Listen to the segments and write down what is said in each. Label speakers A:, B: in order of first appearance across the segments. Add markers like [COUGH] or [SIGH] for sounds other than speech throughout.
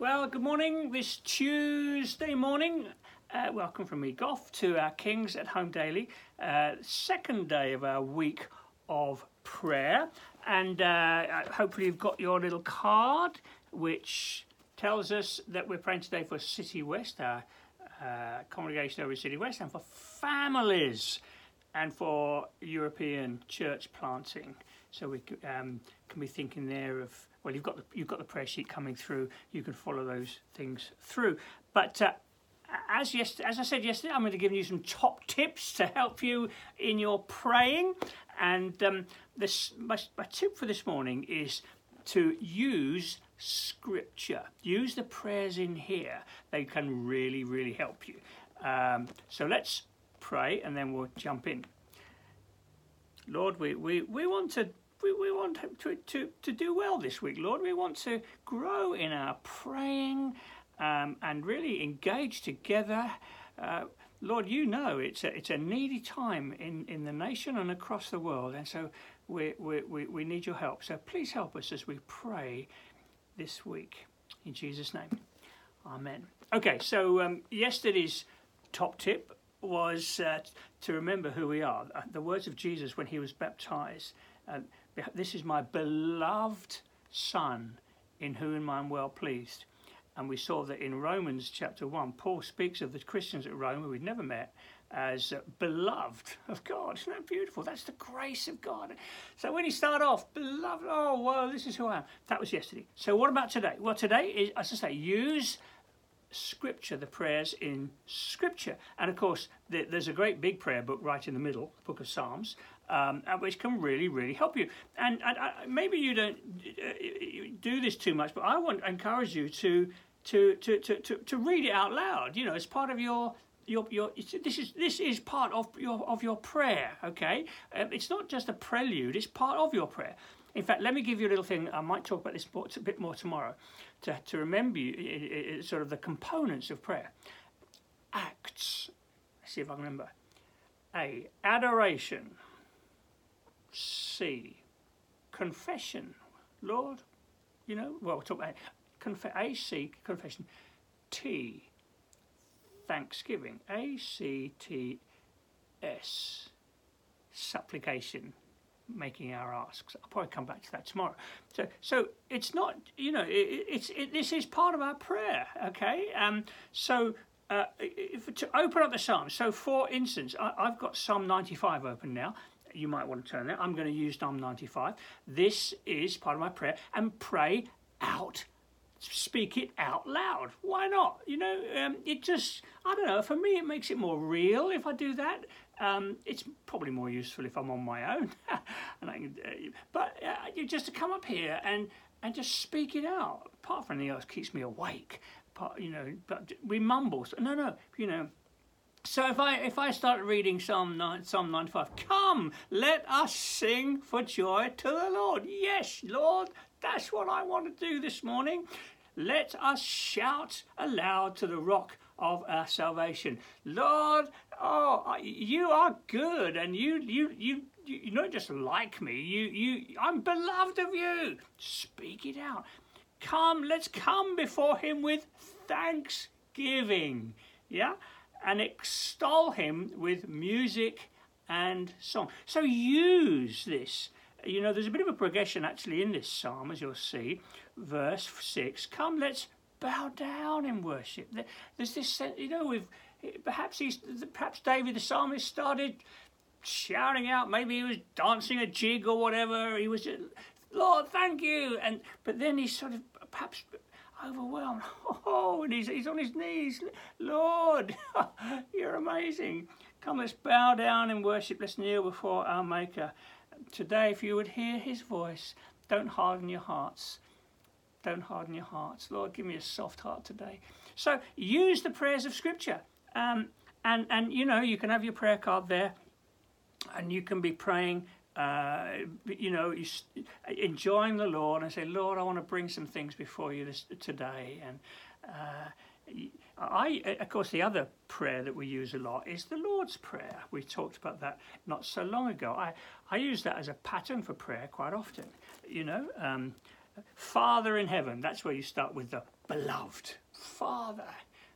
A: Well, good morning. This Tuesday morning, uh, welcome from me, Goff, to our Kings at Home Daily, uh, second day of our week of prayer. And uh, hopefully, you've got your little card which tells us that we're praying today for City West, our uh, congregation over City West, and for families and for European church planting. So we um, can be thinking there of well, you've got the you've got the prayer sheet coming through. You can follow those things through. But uh, as yes, as I said yesterday, I'm going to give you some top tips to help you in your praying. And um, this my, my tip for this morning is to use scripture. Use the prayers in here. They can really, really help you. Um, so let's pray and then we'll jump in. Lord, we, we, we want to we, we want to, to, to do well this week, Lord. We want to grow in our praying um, and really engage together. Uh, Lord, you know it's a, it's a needy time in, in the nation and across the world, and so we, we, we, we need your help. So please help us as we pray this week. In Jesus' name, Amen. Okay, so um, yesterday's top tip was uh, to remember who we are. Uh, the words of Jesus when he was baptized. Uh, this is my beloved Son, in whom I am well pleased. And we saw that in Romans chapter 1, Paul speaks of the Christians at Rome who we'd never met as uh, beloved of God. Isn't that beautiful? That's the grace of God. So when you start off, beloved, oh, well, this is who I am. That was yesterday. So what about today? Well, today is, as I say, use scripture, the prayers in scripture. And of course, there's a great big prayer book right in the middle, the book of Psalms, um, which can really, really help you. And, and uh, maybe you don't uh, do this too much, but I want to encourage you to, to, to, to, to, to read it out loud, you know, it's part of your your, your, this is this is part of your of your prayer. Okay, um, it's not just a prelude; it's part of your prayer. In fact, let me give you a little thing. I might talk about this a bit more tomorrow, to to remember you it, it, sort of the components of prayer. Acts. Let's see if I can remember. A adoration. C confession. Lord, you know. Well, we'll talk about conf- A C confession. T thanksgiving. A C T S. Supplication, making our asks. I'll probably come back to that tomorrow. So, so it's not, you know, it, it's it, this is part of our prayer. Okay. Um. So. Uh, if, to open up the Psalms, so for instance, I, I've got Psalm 95 open now you might want to turn there. I'm going to use Psalm 95. This is part of my prayer and pray out speak it out loud. Why not? You know, um, it just, I don't know, for me it makes it more real if I do that. Um, it's probably more useful if I'm on my own. [LAUGHS] and I can, uh, but uh, just to come up here and, and just speak it out. Apart from anything else, keeps me awake. But, you know, but we mumble. So, no, no, you know, so if I if I start reading Psalm 9, Psalm 95, come, let us sing for joy to the Lord. Yes, Lord, that's what I want to do this morning. Let us shout aloud to the rock of our salvation. Lord, oh, you are good, and you you you you not just like me. You you I'm beloved of you. Speak it out. Come, let's come before Him with thanksgiving. Yeah, and extol Him with music and song. So use this you know, there's a bit of a progression actually in this psalm, as you'll see. Verse 6 Come, let's bow down in worship. There's this sense, you know, with perhaps he's perhaps David the psalmist started shouting out. Maybe he was dancing a jig or whatever. He was Lord, thank you. And but then he's sort of perhaps overwhelmed. [LAUGHS] Oh, and he's, he's on his knees. Lord, [LAUGHS] you're amazing. Come, let's bow down and worship. Let's kneel before our Maker today, if you would hear his voice, don't harden your hearts. Don't harden your hearts. Lord, give me a soft heart today. So use the prayers of Scripture. Um, and, and, you know, you can have your prayer card there and you can be praying, uh, you know, enjoying the Lord and say, Lord, I want to bring some things before you this, today. And uh, I, of course, the other prayer that we use a lot is the Lord's Prayer. We talked about that not so long ago. I, I use that as a pattern for prayer quite often. You know, um, Father in heaven, that's where you start with the beloved. Father,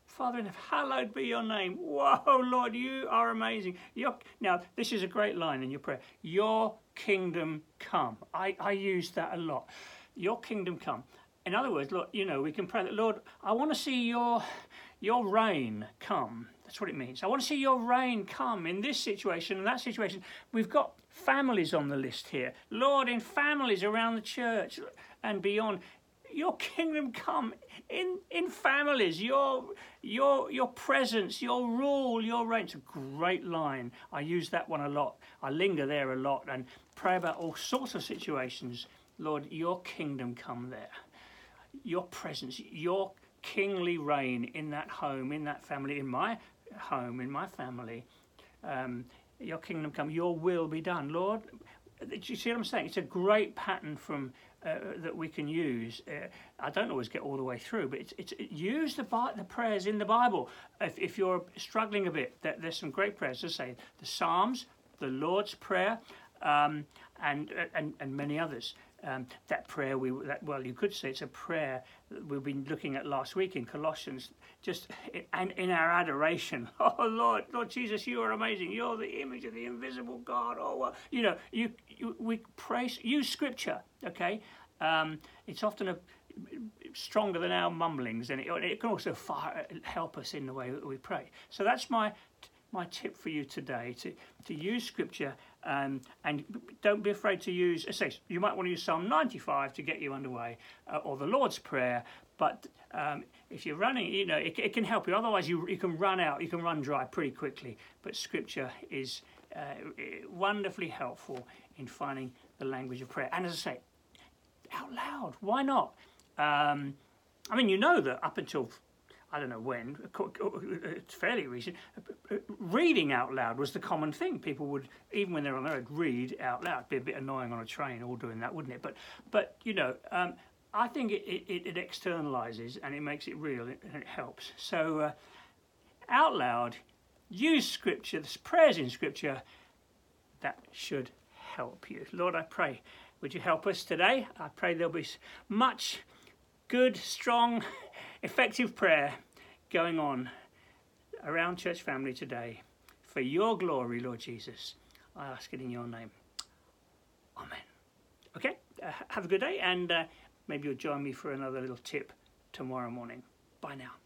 A: Father in heaven, hallowed be your name. Whoa, Lord, you are amazing. Your, now, this is a great line in your prayer. Your kingdom come. I, I use that a lot. Your kingdom come. In other words, Lord, you know, we can pray that, Lord, I want to see your, your reign come. That's what it means. I want to see your reign come in this situation and that situation. We've got families on the list here. Lord, in families around the church and beyond, your kingdom come in in families your your your presence your rule your reign it's a great line i use that one a lot i linger there a lot and pray about all sorts of situations lord your kingdom come there your presence your kingly reign in that home in that family in my home in my family um, your kingdom come your will be done lord do you see what i'm saying it's a great pattern from uh, that we can use. Uh, I don't always get all the way through, but it's, it's it, use the the prayers in the Bible. If, if you're struggling a bit, there, there's some great prayers. To say the Psalms, the Lord's Prayer, um, and, and and many others. Um, that prayer we that, well you could say it's a prayer we've been looking at last week in Colossians just and in, in our adoration. [LAUGHS] Oh Lord Lord Jesus you are amazing. You're the image of the invisible God. Oh well, you know you, you we praise use scripture okay? Um, it's often a stronger than our mumblings and it, it can also fire, help us in the way that we pray. So that's my my tip for you today to, to use scripture um, and don't be afraid to use, say, you might want to use Psalm 95 to get you underway uh, or the Lord's Prayer, but um, if you're running, you know, it, it, can help you. Otherwise, you, you can run out, you can run dry pretty quickly. But scripture is uh, wonderfully helpful in finding the language of prayer. And as I say, out loud, why not? Um, I mean, you know that up until I don't know when, it's fairly recent, reading out loud was the common thing. People would, even when they're on the road, read out loud. It'd be a bit annoying on a train all doing that, wouldn't it? But, but you know, um, I think it, it, it, externalizes and it makes it real and it helps. So, uh, out loud, use scripture, there's prayers in scripture, that should help you. Lord, I pray, would you help us today? I pray there'll be much good, strong, effective prayer going on around church family today. For your glory, Lord Jesus, I ask it in your name. Amen. Okay, uh, have a good day, and uh, maybe you'll join me for another little tip tomorrow morning. Bye now.